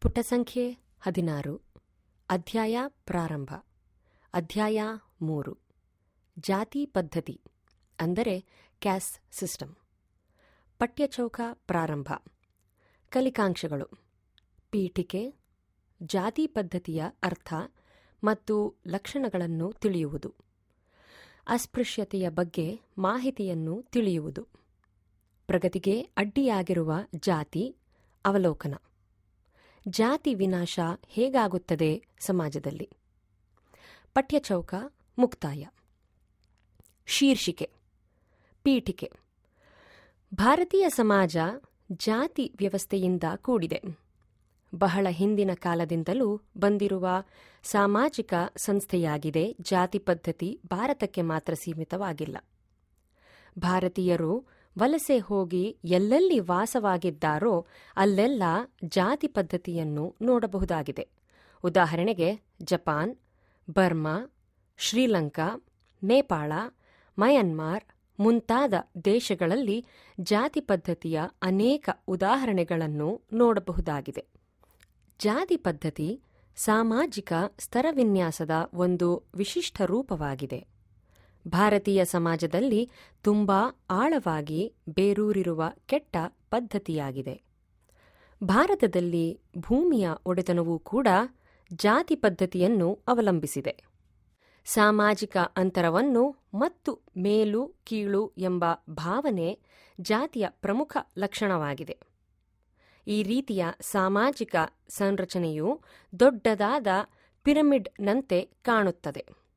ಪುಟ ಸಂಖ್ಯೆ ಹದಿನಾರು. ಅಧ್ಯಾಯ ಪ್ರಾರಂಭ. ಅಧ್ಯಾಯ ಮೂರು. ಜಾತಿ ಪದ್ಧತಿ, ಅಂದರೆ ಕ್ಯಾಸ್ ಸಿಸ್ಟಮ್. ಪಠ್ಯಚೌಕ ಪ್ರಾರಂಭ. ಕಲಿಕಾಂಶಗಳು. ಪೀಠಿಕೆ, ಜಾತಿ ಪದ್ಧತಿಯ ಅರ್ಥ ಮತ್ತು ಲಕ್ಷಣಗಳನ್ನು ತಿಳಿಯುವುದು. ಅಸ್ಪೃಶ್ಯತೆಯ ಬಗ್ಗೆ ಮಾಹಿತಿಯನ್ನು ತಿಳಿಯುವುದು. ಪ್ರಗತಿಗೆ ಅಡ್ಡಿಯಾಗಿರುವ ಜಾತಿ ಅವಲೋಕನ. ಜಾತಿ ವಿನಾಶ ಹೇಗಾಗುತ್ತದೆ ಸಮಾಜದಲ್ಲಿ? ಪಠ್ಯಚೌಕ, ಮುಕ್ತಾಯ. ಶೀರ್ಷಿಕೆ, ಪೀಠಿಕೆ. ಭಾರತೀಯ ಸಮಾಜ ಜಾತಿ ವ್ಯವಸ್ಥೆಯಿಂದ ಕೂಡಿದೆ. ಬಹಳ ಹಿಂದಿನ ಕಾಲದಿಂದಲೂ ಬಂದಿರುವ ಸಾಮಾಜಿಕ ಸಂಸ್ಥೆಯಾಗಿದೆ ಜಾತಿ ಪದ್ಧತಿ ಭಾರತಕ್ಕೆ ಮಾತ್ರ ಸೀಮಿತವಾಗಿಲ್ಲ. ಭಾರತೀಯರು ವಲಸೆ ಹೋಗಿ ಎಲ್ಲೆಲ್ಲಿ ವಾಸವಾಗಿದ್ದಾರೋ ಅಲ್ಲೆಲ್ಲ ಜಾತಿ ಪದ್ಧತಿಯನ್ನು ನೋಡಬಹುದಾಗಿದೆ. ಉದಾಹರಣೆಗೆ Japan, Burma, Sri Lanka, Nepal, Myanmar ಮುಂತಾದ ದೇಶಗಳಲ್ಲಿ ಜಾತಿ ಪದ್ಧತಿಯ ಅನೇಕ ಉದಾಹರಣೆಗಳನ್ನು ನೋಡಬಹುದಾಗಿದೆ. ಜಾತಿ ಪದ್ಧತಿ ಸಾಮಾಜಿಕ ಸ್ತರವಿನ್ಯಾಸದ ಒಂದು ವಿಶಿಷ್ಟ ರೂಪವಾಗಿದೆ. ಭಾರತೀಯ ಸಮಾಜದಲ್ಲಿ ತುಂಬಾ ಆಳವಾಗಿ ಬೇರೂರಿರುವ ಕೆಟ್ಟ ಪದ್ಧತಿಯಾಗಿದೆ. ಭಾರತದಲ್ಲಿ ಭೂಮಿಯ ಒಡೆತನವೂ ಕೂಡ ಜಾತಿ ಪದ್ಧತಿಯನ್ನು ಅವಲಂಬಿಸಿದೆ. ಸಾಮಾಜಿಕ ಅಂತರವನ್ನು ಮತ್ತು ಮೇಲು, ಕೀಳು ಎಂಬ ಭಾವನೆ ಜಾತಿಯ ಪ್ರಮುಖ ಲಕ್ಷಣವಾಗಿದೆ. ಈ ರೀತಿಯ ಸಾಮಾಜಿಕ ಸಂರಚನೆಯು ದೊಡ್ಡದಾದ ಪಿರಮಿಡ್ನಂತೆ ಕಾಣುತ್ತದೆ.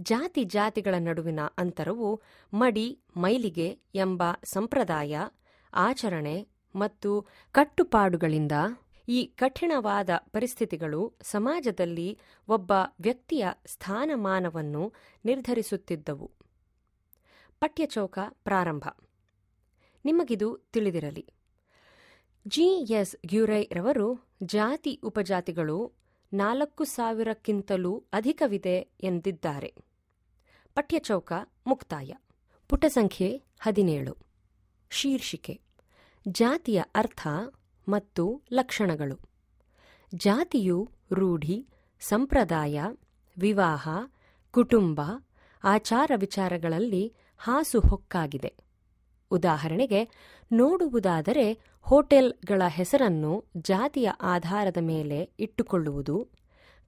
ಜಾತಿ ಜಾತಿಗಳ ನಡುವಿನ ಅಂತರವು ಮಡಿ, ಮೈಲಿಗೆ ಎಂಬ ಸಂಪ್ರದಾಯ, ಆಚರಣೆ ಮತ್ತು ಕಟ್ಟುಪಾಡುಗಳಿಂದ ಈ ಕಠಿಣವಾದ ಪರಿಸ್ಥಿತಿಗಳು ಸಮಾಜದಲ್ಲಿ ಒಬ್ಬ ವ್ಯಕ್ತಿಯ ಸ್ಥಾನಮಾನವನ್ನು ನಿರ್ಧರಿಸುತ್ತಿದ್ದವು. ಪಠ್ಯಚೌಕ ಪ್ರಾರಂಭ. ನಿಮಗಿದು ತಿಳಿದಿರಲಿ. ಜಿ. ಎಸ್. ಗ್ಯೂರೈ ರವರು ಜಾತಿ ಉಪಜಾತಿಗಳು ನಾಲ್ಕು ಸಾವಿರಕ್ಕಿಂತಲೂ ಅಧಿಕವಿದೆ ಎಂದಿದ್ದಾರೆ. ಪಠ್ಯಚೌಕ ಮುಕ್ತಾಯ. ಪುಟ ಸಂಖ್ಯೆ ಹದಿನೇಳು. ಶೀರ್ಷಿಕೆ. ಜಾತಿಯ ಅರ್ಥ ಮತ್ತು ಲಕ್ಷಣಗಳು. ಜಾತಿಯು ರೂಢಿ, ಸಂಪ್ರದಾಯ, ವಿವಾಹ, ಕುಟುಂಬ, ಆಚಾರ ವಿಚಾರಗಳಲ್ಲಿ ಹಾಸುಹೊಕ್ಕಾಗಿದೆ ಉದಾಹರಣೆಗೆ, ನೋಡುವುದಾದರೆ ಹೋಟೆಲ್ಗಳ ಹೆಸರನ್ನು ಜಾತಿಯ ಆಧಾರದ ಮೇಲೆ ಇಟ್ಟುಕೊಳ್ಳುವುದು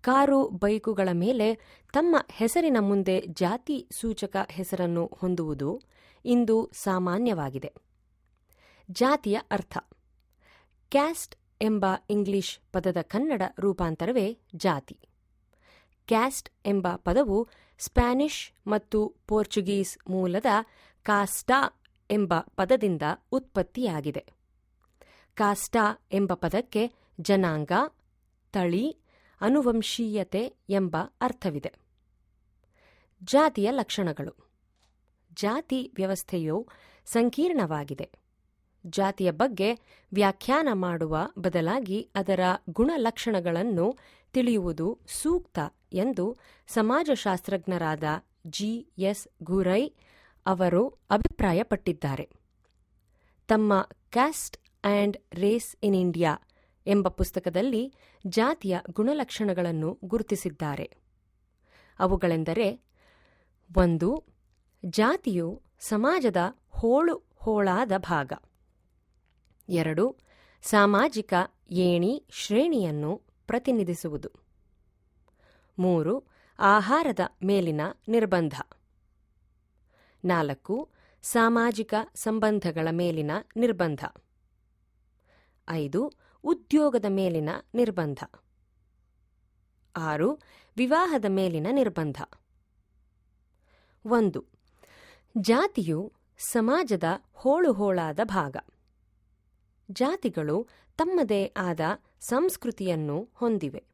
ಕಾರು ಬೈಕುಗಳ ಮೇಲೆ ತಮ್ಮ ಹೆಸರಿನ ಮುಂದೆ ಜಾತಿ ಸೂಚಕ ಹೆಸರನ್ನು ಹೊಂದುವುದು ಇಂದು ಸಾಮಾನ್ಯವಾಗಿದೆ. ಜಾತಿಯ ಅರ್ಥ. ಕ್ಯಾಸ್ಟ್ ಎಂಬ ಇಂಗ್ಲಿಷ್ ಪದದ ಕನ್ನಡ ರೂಪಾಂತರವೇ ಜಾತಿ. ಕ್ಯಾಸ್ಟ್ ಎಂಬ ಪದವು ಸ್ಪ್ಯಾನಿಷ್ ಮತ್ತು ಪೋರ್ಚುಗೀಸ್ ಮೂಲದ ಕಾಸ್ಟಾ ಎಂಬ ಪದದಿಂದ ಉತ್ಪತ್ತಿಯಾಗಿದೆ. ಕಾಸ್ಟಾ ಎಂಬ ಪದಕ್ಕೆ ಜನಾಂಗ, ತಳಿ ಅನುವಂಶೀಯತೆ ಎಂಬ ಅರ್ಥವಿದೆ. ಜಾತಿಯ ಲಕ್ಷಣಗಳು. ಜಾತಿ ವ್ಯವಸ್ಥೆಯು ಸಂಕೀರ್ಣವಾಗಿದೆ. ಜಾತಿಯ ಬಗ್ಗೆ ವ್ಯಾಖ್ಯಾನ ಮಾಡುವ ಬದಲಾಗಿ ಅದರ ಗುಣಲಕ್ಷಣಗಳನ್ನು ತಿಳಿಯುವುದು ಸೂಕ್ತ ಎಂದು ಸಮಾಜಶಾಸ್ತ್ರಜ್ಞರಾದ ಜಿ. ಎಸ್. ಗುರೈ ಅವರು ಅಭಿಪ್ರಾಯಪಟ್ಟಿದ್ದಾರೆ. ತಮ್ಮ caste and race in India ಎಂಬ ಪುಸ್ತಕದಲ್ಲಿ ಜಾತಿಯ ಗುಣಲಕ್ಷಣಗಳನ್ನು ಗುರುತಿಸಿದ್ದಾರೆ. ಅವುಗಳೆಂದರೆ, ಒಂದು, ಜಾತಿಯು ಸಮಾಜದ ಹೋಳು ಹೋಳಾದ ಭಾಗ. ಎರಡು, ಸಾಮಾಜಿಕ ಏಣಿ ಶ್ರೇಣಿಯನ್ನು ಪ್ರತಿನಿಧಿಸುವುದು. ಮೂರು, ಆಹಾರದ ಮೇಲಿನ ನಿರ್ಬಂಧ. ನಾಲ್ಕು, ಸಾಮಾಜಿಕ ಸಂಬಂಧಗಳ ಮೇಲಿನ ನಿರ್ಬಂಧ. ಐದು ಉದ್ಯೋಗದ ಮೇಲಿನ ನಿರ್ಬಂಧ. ಆರು, ವಿವಾಹದ ಮೇಲಿನ ನಿರ್ಬಂಧ. ಒಂದು, ಜಾತಿಯು ಸಮಾಜದ ಹೋಳುಹೋಳಾದ ಭಾಗ. ಜಾತಿಗಳು ತಮ್ಮದೇ ಆದ ಸಂಸ್ಕೃತಿಯನ್ನು ಹೊಂದಿವೆ.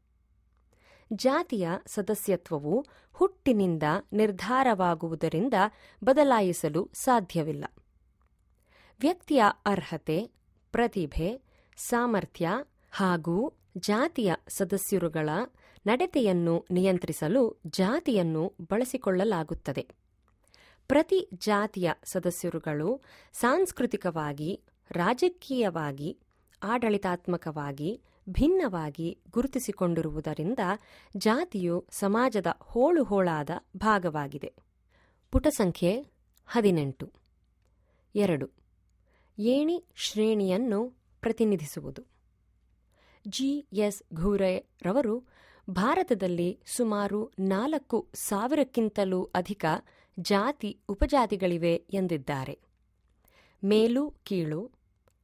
ಜಾತಿಯ ಸದಸ್ಯತ್ವವು ಹುಟ್ಟಿನಿಂದ ನಿರ್ಧಾರವಾಗುವುದರಿಂದ ಬದಲಾಯಿಸಲು ಸಾಧ್ಯವಿಲ್ಲ. ವ್ಯಕ್ತಿಯ ಅರ್ಹತೆ, ಪ್ರತಿಭೆ ಸಾಮರ್ಥ್ಯ ಹಾಗೂ ಜಾತಿಯ ಸದಸ್ಯರುಗಳ ನಡತೆಯನ್ನು ನಿಯಂತ್ರಿಸಲು ಜಾತಿಯನ್ನು ಬಳಸಿಕೊಳ್ಳಲಾಗುತ್ತದೆ. ಪ್ರತಿ ಜಾತಿಯ ಸದಸ್ಯರುಗಳು ಸಾಂಸ್ಕೃತಿಕವಾಗಿ, ರಾಜಕೀಯವಾಗಿ, ಆಡಳಿತಾತ್ಮಕವಾಗಿ, ಭಿನ್ನವಾಗಿ ಗುರುತಿಸಿಕೊಂಡಿರುವುದರಿಂದ ಜಾತಿಯು ಸಮಾಜದ ಹೋಳುಹೋಳಾದ ಭಾಗವಾಗಿದೆ. ಪುಟ ಸಂಖ್ಯೆ ಹದಿನೆಂಟು. ಎರಡು. ಏಣಿ ಶ್ರೇಣಿಯನ್ನು ಪ್ರತಿನಿಧಿಸುವುದು. ಜಿ ಎಸ್ ಘೂರೆ ರವರು ಭಾರತದಲ್ಲಿ ಸುಮಾರು ನಾಲ್ಕು ಸಾವಿರಕ್ಕಿಂತಲೂ ಅಧಿಕ ಜಾತಿ ಉಪಜಾತಿಗಳಿವೆ ಎಂದಿದ್ದಾರೆ. ಮೇಲು, ಕೀಳು,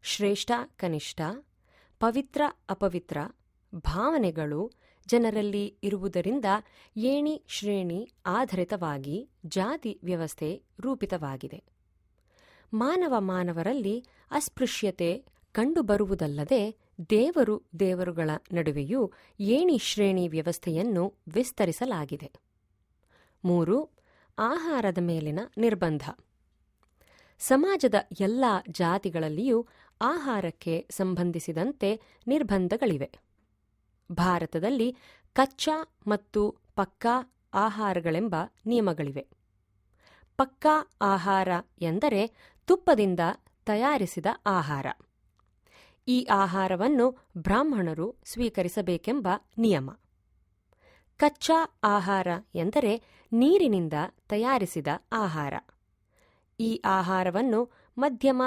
ಶ್ರೇಷ್ಠ, ಕನಿಷ್ಠ, ಪವಿತ್ರ, ಅಪವಿತ್ರ, ಭಾವನೆಗಳು ಜನರಲ್ಲಿ ಇರುವುದರಿಂದ ಏಣಿ, ಶ್ರೇಣಿ ಆಧಾರಿತವಾಗಿ ಜಾತಿ ವ್ಯವಸ್ಥೆ ರೂಪಿತವಾಗಿದೆ. ಮಾನವ ಮಾನವರಲ್ಲಿ ಅಸ್ಪೃಶ್ಯತೆ ಕಂಡುಬರುವುದಲ್ಲದೆ ದೇವರು ದೇವರುಗಳ ನಡುವೆಯೂ ಏಣಿ ಶ್ರೇಣಿ ವ್ಯವಸ್ಥೆಯನ್ನು ವಿಸ್ತರಿಸಲಾಗಿದೆ. ಮೂರು, ಆಹಾರದ ಮೇಲಿನ ನಿರ್ಬಂಧ. ಸಮಾಜದ ಎಲ್ಲ ಜಾತಿಗಳಲ್ಲಿಯೂ ಆಹಾರಕ್ಕೆ ಸಂಬಂಧಿಸಿದಂತೆ ನಿರ್ಬಂಧಗಳಿವೆ. ಭಾರತದಲ್ಲಿ ಕಚ್ಚಾ ಮತ್ತು ಪಕ್ಕಾ ಆಹಾರಗಳೆಂಬ ನಿಯಮಗಳಿವೆ. ಪಕ್ಕಾ ಆಹಾರ ಎಂದರೆ ತುಪ್ಪದಿಂದ ತಯಾರಿಸಿದ ಆಹಾರ. ಈ ಆಹಾರವನ್ನು ಬ್ರಾಹ್ಮಣರು ಸ್ವೀಕರಿಸಬೇಕೆಂಬ ನಿಯಮ. ಕಚ್ಚಾ ಆಹಾರ ಎಂದರೆ ನೀರಿನಿಂದ ತಯಾರಿಸಿದ ಆಹಾರ. ಈ ಆಹಾರವನ್ನು ಮಧ್ಯಮ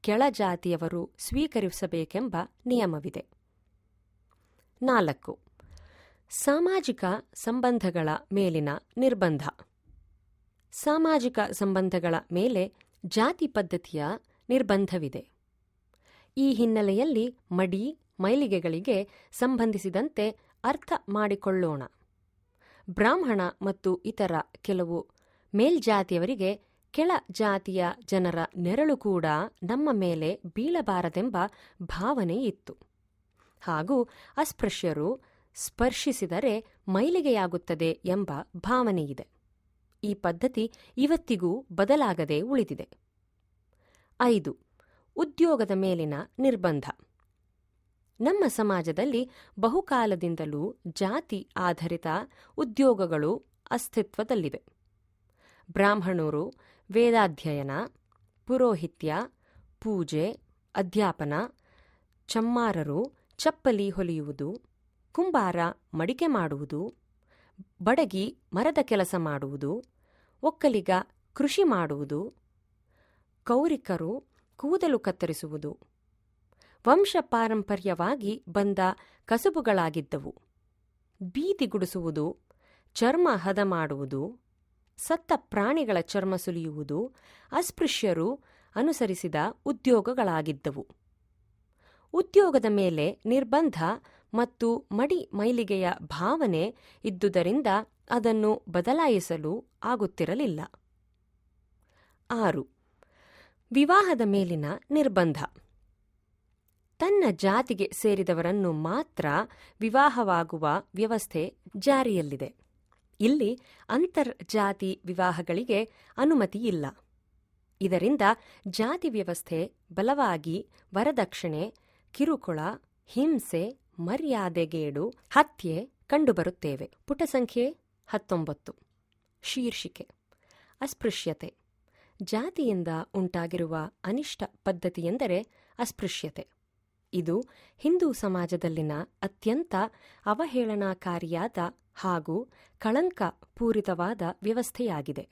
ಕೆಳಜಾತಿಯವರು ಸ್ವೀಕರಿಸಬೇಕೆಂಬ ನಿಯಮವಿದೆ. ನಾಲ್ಕು. ಸಾಮಾಜಿಕ ಸಂಬಂಧಗಳ ಮೇಲಿನ ನಿರ್ಬಂಧ. ಸಾಮಾಜಿಕ ಸಂಬಂಧಗಳ ಮೇಲೆ ಜಾತಿ ಪದ್ಧತಿಯ ನಿರ್ಬಂಧವಿದೆ. ಈ ಹಿನ್ನೆಲೆಯಲ್ಲಿ ಮಡಿ, ಮೈಲಿಗೆಗಳಿಗೆ ಸಂಬಂಧಿಸಿದಂತೆ ಅರ್ಥ ಮಾಡಿಕೊಳ್ಳೋಣ. ಬ್ರಾಹ್ಮಣ ಮತ್ತು ಇತರ ಕೆಲವು ಮೇಲ್ಜಾತಿಯವರಿಗೆ ಕೆಳ ಜಾತಿಯ ಜನರ ನೆರಳು ಕೂಡ ನಮ್ಮ ಮೇಲೆ ಬೀಳಬಾರದೆಂಬ ಭಾವನೆ ಇತ್ತು. ಹಾಗೂ ಅಸ್ಪೃಶ್ಯರು ಸ್ಪರ್ಶಿಸಿದರೆ ಮೈಲಿಗೆಯಾಗುತ್ತದೆ ಎಂಬ ಭಾವನೆಯಿದೆ ಈ ಪದ್ಧತಿ ಇವತ್ತಿಗೂ ಬದಲಾಗದೆ ಉಳಿದಿದೆ. ಐದು. ಉದ್ಯೋಗದ ಮೇಲಿನ ನಿರ್ಬಂಧ. ನಮ್ಮ ಸಮಾಜದಲ್ಲಿ ಬಹುಕಾಲದಿಂದಲೂ ಜಾತಿ ಆಧಾರಿತ ಉದ್ಯೋಗಗಳು ಅಸ್ತಿತ್ವದಲ್ಲಿವೆ. ಬ್ರಾಹ್ಮಣರು ವೇದಾಧ್ಯಯನ, ಪುರೋಹಿತ್ಯ, ಪೂಜೆ, ಅಧ್ಯಾಪನ, ಚಮ್ಮಾರರು ಚಪ್ಪಲಿ ಹೊಲಿಯುವುದು, ಕುಂಬಾರ ಮಡಿಕೆ ಮಾಡುವುದು, ಬಡಗಿ ಮರದ ಕೆಲಸ ಮಾಡುವುದು, ಒಕ್ಕಲಿಗ ಕೃಷಿ ಮಾಡುವುದು, ಕೌರಿಕರು ಕೂದಲು ಕತ್ತರಿಸುವುದು. ವಂಶ ಪಾರಂಪರ್ಯವಾಗಿ ಬಂದ ಕಸುಬುಗಳಾಗಿದ್ದವು. ಬೀದಿ ಗುಡಿಸುವುದು, ಚರ್ಮ ಹದ ಮಾಡುವುದು, ಸತ್ತ ಪ್ರಾಣಿಗಳ ಚರ್ಮ ಸುಲಿಯುವುದು, ಅಸ್ಪೃಶ್ಯರು ಅನುಸರಿಸಿದ ಉದ್ಯೋಗಗಳಾಗಿದ್ದವು. ಉದ್ಯೋಗದ ಮೇಲೆ ನಿರ್ಬಂಧ ಮತ್ತು ಮಡಿ ಮೈಲಿಗೆಯ ಭಾವನೆ ಇದ್ದುದರಿಂದ ಅದನ್ನು ಬದಲಾಯಿಸಲು ಆಗುತ್ತಿರಲಿಲ್ಲ. ಆರು. ವಿವಾಹದ ಮೇಲಿನ ನಿರ್ಬಂಧ. ತನ್ನ ಜಾತಿಗೆ ಸೇರಿದವರನ್ನು ಮಾತ್ರ ವಿವಾಹವಾಗುವ ವ್ಯವಸ್ಥೆ ಜಾರಿಯಲ್ಲಿದೆ. ಇಲ್ಲಿ ಅಂತರ್ಜಾತಿ ವಿವಾಹಗಳಿಗೆ ಅನುಮತಿಯಿಲ್ಲ. ಇದರಿಂದ ಜಾತಿ ವ್ಯವಸ್ಥೆ ಬಲವಾಗಿ ವರದಕ್ಷಿಣೆ, ಕಿರುಕುಳ, ಹಿಂಸೆ, ಮರ್ಯಾದೆಗೇಡು, ಹತ್ಯೆ ಕಂಡುಬರುತ್ತೇವೆ. ಪುಟ ಸಂಖ್ಯೆ ಹತ್ತೊಂಬತ್ತು. ಶೀರ್ಷಿಕೆ. ಅಸ್ಪೃಶ್ಯತೆ. ಜಾತಿಯಿಂದ ಉಂಟಾಗಿರುವ ಅನಿಷ್ಟ ಪದ್ಧತಿಯೆಂದರೆ ಅಸ್ಪೃಶ್ಯತೆ. ಇದು ಹಿಂದೂ ಸಮಾಜದಲ್ಲಿನ ಅತ್ಯಂತ ಅವಹೇಳನಕಾರಿಯಾದ ಹಾಗೂ ಕಳಂಕ ಪೂರಿತವಾದ ವ್ಯವಸ್ಥೆಯಾಗಿದೆ.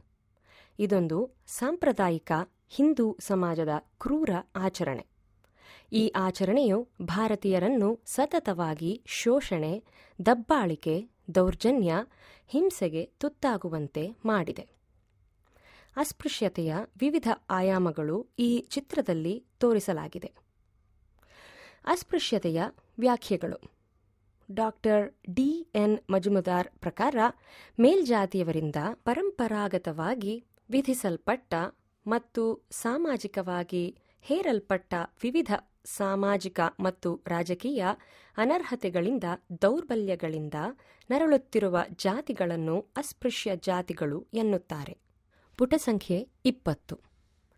ಇದೊಂದು ಸಾಂಪ್ರದಾಯಿಕ ಹಿಂದೂ ಸಮಾಜದ ಕ್ರೂರ ಆಚರಣೆ. ಈ ಆಚರಣೆಯು ಭಾರತೀಯರನ್ನು ಸತತವಾಗಿ ಶೋಷಣೆ, ದಬ್ಬಾಳಿಕೆ, ದೌರ್ಜನ್ಯ, ಹಿಂಸೆಗೆ ತುತ್ತಾಗುವಂತೆ ಮಾಡಿದೆ. ಅಸ್ಪೃಶ್ಯತೆಯ ವಿವಿಧ ಆಯಾಮಗಳು ಈ ಚಿತ್ರದಲ್ಲಿ ತೋರಿಸಲಾಗಿದೆ. ಅಸ್ಪೃಶ್ಯತೆಯ ವ್ಯಾಖ್ಯೆಗಳು. ಡಾಕ್ಟರ್ ಡಿ ಎನ್ ಮಜುಮದಾರ್ ಪ್ರಕಾರ ಮೇಲ್ಜಾತಿಯವರಿಂದ ಪರಂಪರಾಗತವಾಗಿ ವಿಧಿಸಲ್ಪಟ್ಟ ಮತ್ತು ಸಾಮಾಜಿಕವಾಗಿ ಹೇರಲ್ಪಟ್ಟ ವಿವಿಧ ಸಾಮಾಜಿಕ ಮತ್ತು ರಾಜಕೀಯ ಅನರ್ಹತೆಗಳಿಂದ ದೌರ್ಬಲ್ಯಗಳಿಂದ ನರಳುತ್ತಿರುವ ಜಾತಿಗಳನ್ನು ಅಸ್ಪೃಶ್ಯ ಜಾತಿಗಳು ಎನ್ನುತ್ತಾರೆ. ಪುಟ ಸಂಖ್ಯೆ ಇಪ್ಪತ್ತು.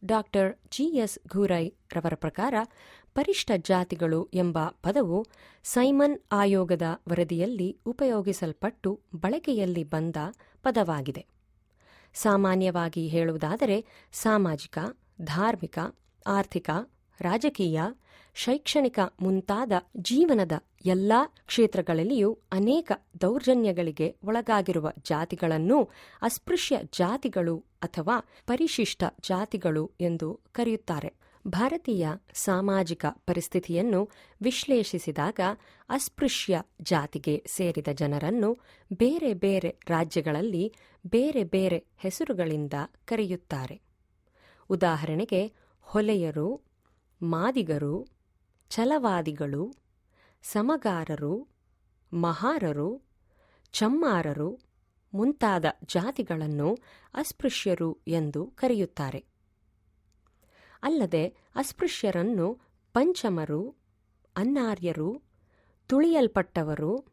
ಡಾಕ್ಟರ್ ಜಿಎಸ್ ಘೂರೈ ರವರ ಪ್ರಕಾರ ಪರಿಷ್ಠ ಜಾತಿಗಳು ಎಂಬ ಪದವು ಸೈಮನ್ ಆಯೋಗದ ವರದಿಯಲ್ಲಿ ಉಪಯೋಗಿಸಲ್ಪಟ್ಟು ಬಳಕೆಯಲ್ಲಿ ಬಂದ ಪದವಾಗಿದೆ. ಸಾಮಾನ್ಯವಾಗಿ ಹೇಳುವುದಾದರೆ ಸಾಮಾಜಿಕ, ಧಾರ್ಮಿಕ, ಆರ್ಥಿಕ, ರಾಜಕೀಯ ಶೈಕ್ಷಣಿಕ ಮುಂತಾದ ಜೀವನದ ಎಲ್ಲಾ ಕ್ಷೇತ್ರಗಳಲ್ಲಿಯೂ ಅನೇಕ ದೌರ್ಜನ್ಯಗಳಿಗೆ ಒಳಗಾಗಿರುವ ಜಾತಿಗಳನ್ನು ಅಸ್ಪೃಶ್ಯ ಜಾತಿಗಳು ಅಥವಾ ಪರಿಶಿಷ್ಟ ಜಾತಿಗಳು ಎಂದು ಕರೆಯುತ್ತಾರೆ. ಭಾರತೀಯ ಸಾಮಾಜಿಕ ಪರಿಸ್ಥಿತಿಯನ್ನು ವಿಶ್ಲೇಷಿಸಿದಾಗ ಅಸ್ಪೃಶ್ಯ ಜಾತಿಗೆ ಸೇರಿದ ಜನರನ್ನು ಬೇರೆ ಬೇರೆ ರಾಜ್ಯಗಳಲ್ಲಿ ಬೇರೆ ಬೇರೆ ಹೆಸರುಗಳಿಂದ ಕರೆಯುತ್ತಾರೆ. ಉದಾಹರಣೆಗೆ ಹೊಲೆಯರು, ಮಾದಿಗರು ಛಲವಾದಿಗಳು, ಸಮಗಾರರು, ಮಹಾರರು, ಚಮ್ಮಾರರು ಮುಂತಾದ ಜಾತಿಗಳನ್ನು ಅಸ್ಪೃಶ್ಯರು ಎಂದು ಕರೆಯುತ್ತಾರೆ. ಅಲ್ಲದೆ ಅಸ್ಪೃಶ್ಯರನ್ನು ಪಂಚಮರು, ಅನ್ನಾರ್ಯರು, ತುಳಿಯಲ್ಪಟ್ಟವರು,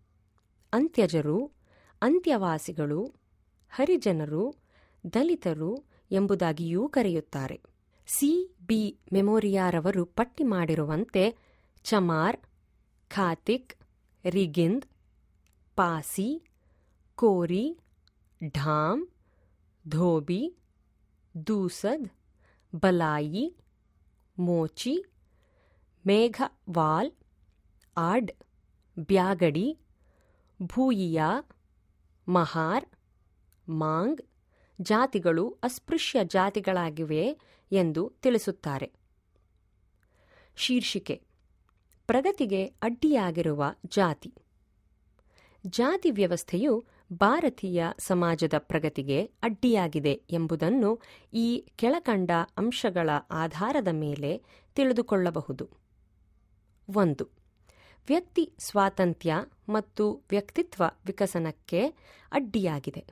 ಅಂತ್ಯಜರು, ಅಂತ್ಯವಾಸಿಗಳು, ಹರಿಜನರು, ದಲಿತರು ಎಂಬುದಾಗಿಯೂ ಕರೆಯುತ್ತಾರೆ. ಸಿ. ಬಿ. ಮೆಮೋರಿಯಾರವರು ಪಟ್ಟಿ ಮಾಡಿರುವಂತೆ ಚಮಾರ್, ಖಾತಿಕ್, ರಿಗಿಂದ್, ಪಾಸಿ, ಕೋರಿ, ಢಾಮ್, ಧೋಬಿ, ದೂಸದ್, ಬಲಾಯಿ, ಮೋಚಿ, ಮೇಘವಾಲ್, ಆಡ್, ಬ್ಯಾಗಡಿ, ಭೂಯಿಯಾ, ಮಹಾರ್, ಮಾಂಗ್ ಜಾತಿಗಳು ಅಸ್ಪೃಶ್ಯ ಜಾತಿಗಳಾಗಿವೆ ಎಂದು ತಿಳಿಸುತ್ತಾರೆ. ಶೀರ್ಷಿಕೆ ಪ್ರಗತಿಗೆ ಅಡ್ಡಿಯಾಗಿರುವ ಜಾತಿ. ಜಾತಿ ವ್ಯವಸ್ಥೆಯು ಭಾರತೀಯ ಸಮಾಜದ ಪ್ರಗತಿಗೆ ಅಡ್ಡಿಯಾಗಿದೆ ಎಂಬುದನ್ನು ಈ ಕೆಳಕಂಡ ಅಂಶಗಳ ಆಧಾರದ ಮೇಲೆ ತಿಳಿದುಕೊಳ್ಳಬಹುದು. ಒಂದು, ವ್ಯಕ್ತಿ ಸ್ವಾತಂತ್ರ್ಯ ಮತ್ತು ವ್ಯಕ್ತಿತ್ವ ವಿಕಸನಕ್ಕೆ ಅಡ್ಡಿಯಾಗಿದೆ.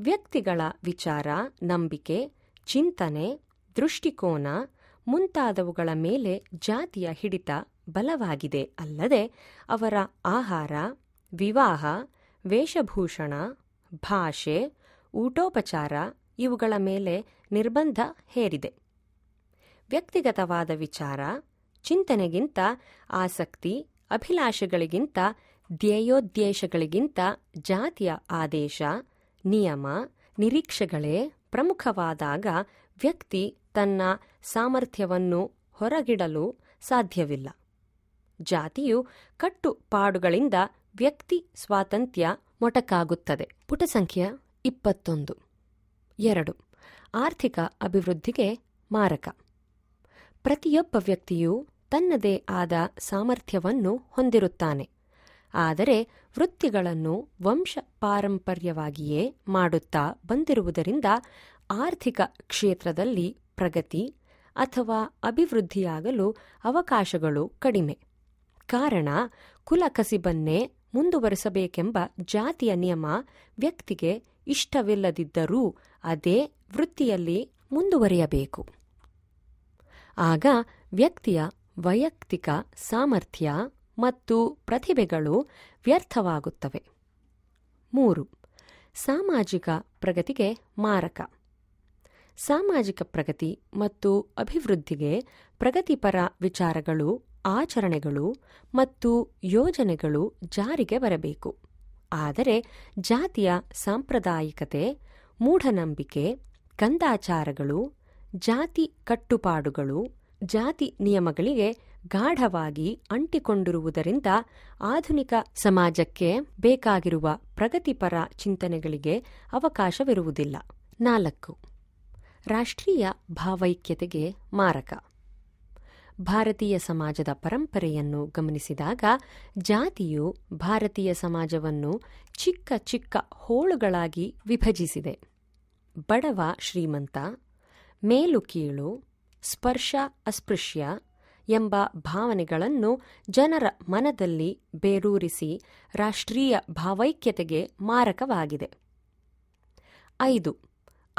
ವ್ಯಕ್ತಿಗಳ ವಿಚಾರ, ನಂಬಿಕೆ, ಚಿಂತನೆ, ದೃಷ್ಟಿಕೋನ ಮುಂತಾದವುಗಳ ಮೇಲೆ ಜಾತಿಯ ಹಿಡಿತ ಬಲವಾಗಿದೆ ಅಲ್ಲದೆ ಅವರ ಆಹಾರ, ವಿವಾಹ, ವೇಷಭೂಷಣ, ಭಾಷೆ, ಊಟೋಪಚಾರ ಇವುಗಳ ಮೇಲೆ ನಿರ್ಬಂಧ ಹೇರಿದೆ. ವ್ಯಕ್ತಿಗತವಾದ ವಿಚಾರ, ಚಿಂತನೆಗಿಂತ ಆಸಕ್ತಿ, ಅಭಿಲಾಷೆಗಳಿಗಿಂತ, ಧ್ಯೇಯೋದ್ದೇಶಗಳಿಗಿಂತ ಜಾತಿಯ ಆದೇಶ, ನಿಯಮ, ನಿರೀಕ್ಷೆಗಳೇ ಪ್ರಮುಖವಾದಾಗ ವ್ಯಕ್ತಿ ತನ್ನ ಸಾಮರ್ಥ್ಯವನ್ನು ಹೊರಗಿಡಲು ಸಾಧ್ಯವಿಲ್ಲ. ಜಾತಿಯು ಕಟ್ಟುಪಾಡುಗಳಿಂದ ವ್ಯಕ್ತಿ ಸ್ವಾತಂತ್ರ್ಯ ಮೊಟಕಾಗುತ್ತದೆ. ಪುಟ ಸಂಖ್ಯೆ ಇಪ್ಪತ್ತೊಂದು. ಎರಡು. ಆರ್ಥಿಕ ಅಭಿವೃದ್ಧಿಗೆ ಮಾರಕ. ಪ್ರತಿಯೊಬ್ಬ ವ್ಯಕ್ತಿಯು ತನ್ನದೇ ಆದ ಸಾಮರ್ಥ್ಯವನ್ನು ಹೊಂದಿರುತ್ತಾನೆ. ಆದರೆ ವೃತ್ತಿಗಳನ್ನು ವಂಶ ಪಾರಂಪರ್ಯವಾಗಿಯೇ ಮಾಡುತ್ತಾ ಬಂದಿರುವುದರಿಂದ ಆರ್ಥಿಕ ಕ್ಷೇತ್ರದಲ್ಲಿ ಪ್ರಗತಿ ಅಥವಾ ಅಭಿವೃದ್ಧಿಯಾಗಲು ಅವಕಾಶಗಳು ಕಡಿಮೆ. ಕಾರಣ ಕುಲ ಕಸಿಬನ್ನೇ ಮುಂದುವರೆಸಬೇಕೆಂಬ ಜಾತಿಯ ನಿಯಮ ವ್ಯಕ್ತಿಗೆ ಇಷ್ಟವಿಲ್ಲದಿದ್ದರೂ ಅದೇ ವೃತ್ತಿಯಲ್ಲಿ ಮುಂದುವರಿಯಬೇಕು. ಆಗ ವ್ಯಕ್ತಿಯ ವೈಯಕ್ತಿಕ ಸಾಮರ್ಥ್ಯ ಮತ್ತು ಪ್ರತಿಭೆಗಳು ವ್ಯರ್ಥವಾಗುತ್ತವೆ. ಮೂರು, ಸಾಮಾಜಿಕ ಪ್ರಗತಿಗೆ ಮಾರಕ. ಸಾಮಾಜಿಕ ಪ್ರಗತಿ ಮತ್ತು ಅಭಿವೃದ್ಧಿಗೆ ಪ್ರಗತಿಪರ ವಿಚಾರಗಳು ಆಚರಣೆಗಳು ಮತ್ತು ಯೋಜನೆಗಳು ಜಾರಿಗೆ ಬರಬೇಕು. ಆದರೆ ಜಾತಿಯ ಸಾಂಪ್ರದಾಯಿಕತೆ, ಮೂಢನಂಬಿಕೆ ಕಂದಾಚಾರಗಳು ಜಾತಿ ಕಟ್ಟುಪಾಡುಗಳು, ಜಾತಿ ನಿಯಮಗಳಿಗೆ ಗಾಢವಾಗಿ ಅಂಟಿಕೊಂಡಿರುವುದರಿಂದ ಆಧುನಿಕ ಸಮಾಜಕ್ಕೆ ಬೇಕಾಗಿರುವ ಪ್ರಗತಿಪರ ಚಿಂತನೆಗಳಿಗೆ ಅವಕಾಶವಿರುವುದಿಲ್ಲ. ನಾಲ್ಕು. ರಾಷ್ಟ್ರೀಯ ಭಾವೈಕ್ಯತೆಗೆ ಮಾರಕ. ಭಾರತೀಯ ಸಮಾಜದ ಪರಂಪರೆಯನ್ನು ಗಮನಿಸಿದಾಗ ಜಾತಿಯು ಭಾರತೀಯ ಸಮಾಜವನ್ನು ಚಿಕ್ಕ ಚಿಕ್ಕ ಹೋಳುಗಳಾಗಿ ವಿಭಜಿಸಿದೆ. ಬಡವ ಶ್ರೀಮಂತ, ಮೇಲು ಕೀಳು, ಸ್ಪರ್ಶ ಅಸ್ಪೃಶ್ಯ ಎಂಬ ಭಾವನೆಗಳನ್ನು ಜನರ ಮನದಲ್ಲಿ ಬೇರೂರಿಸಿ ರಾಷ್ಟ್ರೀಯ ಭಾವೈಕ್ಯತೆಗೆ ಮಾರಕವಾಗಿದೆ. ಐದು,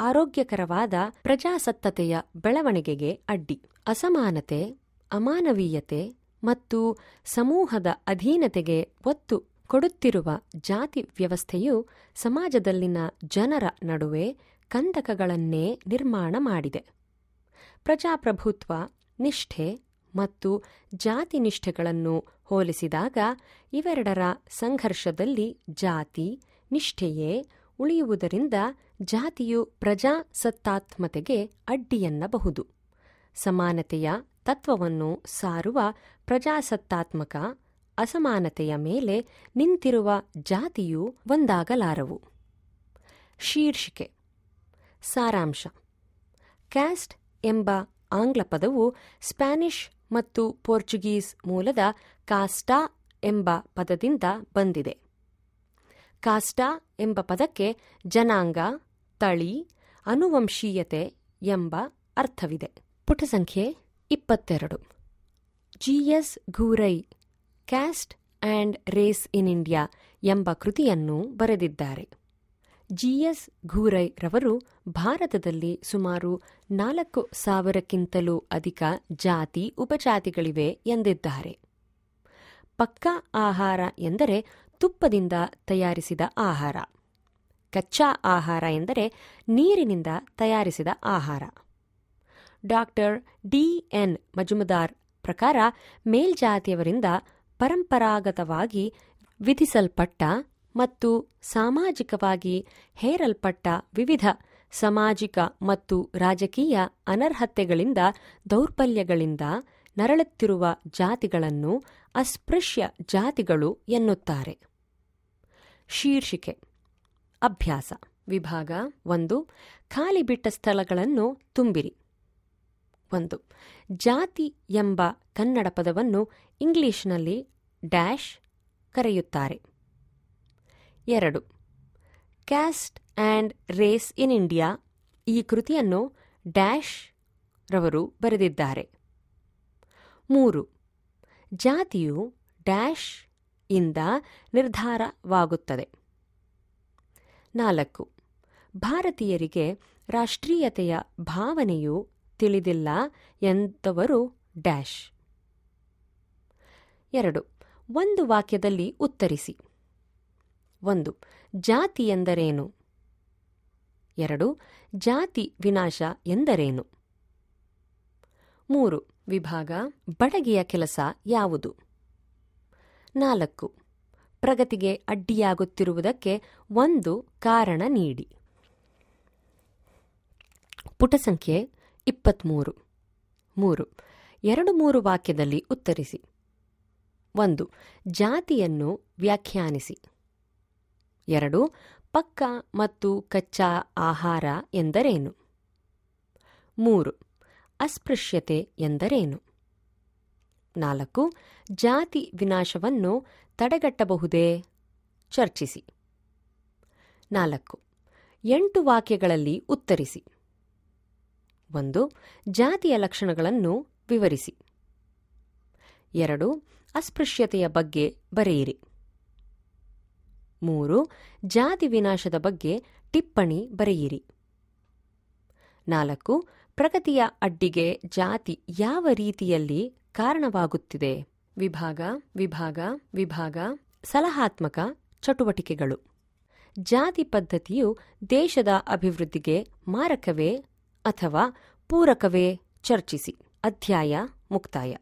ಆರೋಗ್ಯಕರವಾದ ಪ್ರಜಾಸತ್ತತೆಯ ಬೆಳವಣಿಗೆಗೆ ಅಡ್ಡಿ. ಅಸಮಾನತೆ ಅಮಾನವೀಯತೆ ಮತ್ತು ಸಮೂಹದ ಅಧೀನತೆಗೆ ಒತ್ತು ಕೊಡುತ್ತಿರುವ ಜಾತಿ ವ್ಯವಸ್ಥೆಯು ಸಮಾಜದಲ್ಲಿನ ಜನರ ನಡುವೆ ಕಂದಕಗಳನ್ನೇ ನಿರ್ಮಾಣ ಮಾಡಿದೆ. ಪ್ರಜಾಪ್ರಭುತ್ವ, ನಿಷ್ಠೆ ಮತ್ತು ಜಾತಿ ನಿಷ್ಠೆಗಳನ್ನು ಹೋಲಿಸಿದಾಗ ಇವೆರಡರ ಸಂಘರ್ಷದಲ್ಲಿ ಜಾತಿ ನಿಷ್ಠೆಯೇ ಉಳಿಯುವುದರಿಂದ ಜಾತಿಯು ಪ್ರಜಾಸತ್ತಾತ್ಮತೆಗೆ ಅಡ್ಡಿಯನ್ನಬಹುದು. ಸಮಾನತೆಯ ತತ್ವವನ್ನು ಸಾರುವ ಪ್ರಜಾಸತ್ತಾತ್ಮಕ ಅಸಮಾನತೆಯ ಮೇಲೆ ನಿಂತಿರುವ ಜಾತಿಯು ಒಂದಾಗಲಾರವು. ಶೀರ್ಷಿಕೆ. ಸಾರಾಂಶ. ಕ್ಯಾಸ್ಟ್ ಎಂಬ ಆಂಗ್ಲ ಪದವು ಸ್ಪ್ಯಾನಿಷ್ ಮತ್ತು ಪೋರ್ಚುಗೀಸ್ ಮೂಲದ ಕಾಸ್ಟಾ ಎಂಬ ಪದದಿಂದ ಬಂದಿದೆ. ಕಾಸ್ಟಾ ಎಂಬ ಪದಕ್ಕೆ ಜನಾಂಗ, ತಳಿ, ಅನುವಂಶೀಯತೆ ಎಂಬ ಅರ್ಥವಿದೆ. ಪುಟ ಸಂಖ್ಯೆ ಇಪ್ಪತ್ತೆರಡು. G S Ghurye, caste and race in India ಎಂಬ ಕೃತಿಯನ್ನು ಬರೆದಿದ್ದಾರೆ. ಜಿಎಸ್ ಘೂರೈ ರವರು ಭಾರತದಲ್ಲಿ ಸುಮಾರು ನಾಲ್ಕು ಸಾವಿರಕ್ಕಿಂತಲೂ ಅಧಿಕ ಜಾತಿ ಉಪಜಾತಿಗಳಿವೆ ಎಂದಿದ್ದಾರೆ. ಪಕ್ಕಾ ಆಹಾರ ಎಂದರೆ ತುಪ್ಪದಿಂದ ತಯಾರಿಸಿದ ಆಹಾರ. ಕಚ್ಚಾ ಆಹಾರ ಎಂದರೆ ನೀರಿನಿಂದ ತಯಾರಿಸಿದ ಆಹಾರ. ಡಾಕ್ಟರ್ ಡಿ ಎನ್ ಮಜುಮದಾರ್ ಪ್ರಕಾರ ಮೇಲ್ಜಾತಿಯವರಿಂದ ಪರಂಪರಾಗತವಾಗಿ ವಿಧಿಸಲ್ಪಟ್ಟ ಮತ್ತು ಸಾಮಾಜಿಕವಾಗಿ ಹೇರಲ್ಪಟ್ಟ ವಿವಿಧ ಸಾಮಾಜಿಕ ಮತ್ತು ರಾಜಕೀಯ ಅನರ್ಹತೆಗಳಿಂದ ದೌರ್ಬಲ್ಯಗಳಿಂದ ನರಳುತ್ತಿರುವ ಜಾತಿಗಳನ್ನು ಅಸ್ಪೃಶ್ಯ ಜಾತಿಗಳು ಎನ್ನುತ್ತಾರೆ. ಶೀರ್ಷಿಕೆ, ಅಭ್ಯಾಸ, ವಿಭಾಗ ಒಂದು, ಖಾಲಿ ಬಿಟ್ಟ ಸ್ಥಳಗಳನ್ನು ತುಂಬಿರಿ. ಒಂದು. ಜಾತಿ ಎಂಬ ಕನ್ನಡ ಪದವನ್ನು ಇಂಗ್ಲಿಷ್ನಲ್ಲಿ ಡ್ಯಾಶ್ ಕರೆಯುತ್ತಾರೆ. ಎರಡು. Caste and race in India ಈ ಕೃತಿಯನ್ನು ಡ್ಯಾಶ್ ರವರು ಬರೆದಿದ್ದಾರೆ. ಮೂರು. ಜಾತಿಯು ಡ್ಯಾಶ್ ಇಂದ ನಿರ್ಧಾರವಾಗುತ್ತದೆ. ನಾಲ್ಕು. ಭಾರತೀಯರಿಗೆ ರಾಷ್ಟ್ರೀಯತೆಯ ಭಾವನೆಯು ತಿಳಿದಿಲ್ಲ ಎಂದವರು ಡ್ಯಾಶ್. ಎರಡು, ಒಂದು ವಾಕ್ಯದಲ್ಲಿ ಉತ್ತರಿಸಿ. ಒಂದು, ಜಾತಿ ಎಂದರೇನು? ಎರಡು, ಜಾತಿ ವಿನಾಶ ಎಂದರೇನು? ಮೂರು, ವಿಭಾಗ, ಬಡಗಿಯ ಕೆಲಸ ಯಾವುದು? ನಾಲ್ಕು, ಪ್ರಗತಿಗೆ ಅಡ್ಡಿಯಾಗುತ್ತಿರುವುದಕ್ಕೆ ಒಂದು ಕಾರಣ ನೀಡಿ. ಪುಟ ಸಂಖ್ಯೆ ಇಪ್ಪತ್ತ್ಮೂರು ಮೂರು. ಎರಡು ಮೂರು ವಾಕ್ಯದಲ್ಲಿ ಉತ್ತರಿಸಿ. ಒಂದು. ಜಾತಿಯನ್ನು ವ್ಯಾಖ್ಯಾನಿಸಿ. ಎರಡು. ಪಕ್ಕ ಮತ್ತು ಕಚ್ಚಾ ಆಹಾರ ಎಂದರೇನು? ಮೂರು. ಅಸ್ಪೃಶ್ಯತೆ ಎಂದರೇನು? ನಾಲ್ಕು. ಜಾತಿ ವಿನಾಶವನ್ನು ತಡೆಗಟ್ಟಬಹುದೇ? ಚರ್ಚಿಸಿ. ನಾಲ್ಕು. ಎಂಟು ವಾಕ್ಯಗಳಲ್ಲಿ ಉತ್ತರಿಸಿ. ಒಂದು, ಜಾತಿಯ ಲಕ್ಷಣಗಳನ್ನು ವಿವರಿಸಿ. ಎರಡು, ಅಸ್ಪೃಶ್ಯತೆಯ ಬಗ್ಗೆ ಬರೆಯಿರಿ. ಮೂರು, ಜಾತಿ ವಿನಾಶದ ಬಗ್ಗೆ ಟಿಪ್ಪಣಿ ಬರೆಯಿರಿ. ನಾಲ್ಕು, ಪ್ರಗತಿಯ ಅಡ್ಡಿಗೆ ಜಾತಿ ಯಾವ ರೀತಿಯಲ್ಲಿ ಕಾರಣವಾಗುತ್ತಿದೆ? ವಿಭಾಗ ವಿಭಾಗ ವಿಭಾಗ, ಸಲಹಾತ್ಮಕ ಚಟುವಟಿಕೆಗಳು. ಜಾತಿ ಪದ್ಧತಿಯು ದೇಶದ ಅಭಿವೃದ್ಧಿಗೆ ಮಾರಕವೇ ಅಥವಾ ಪೂರಕವೇ ಚರ್ಚಿಸಿ. ಅಧ್ಯಾಯ ಮುಕ್ತಾಯ.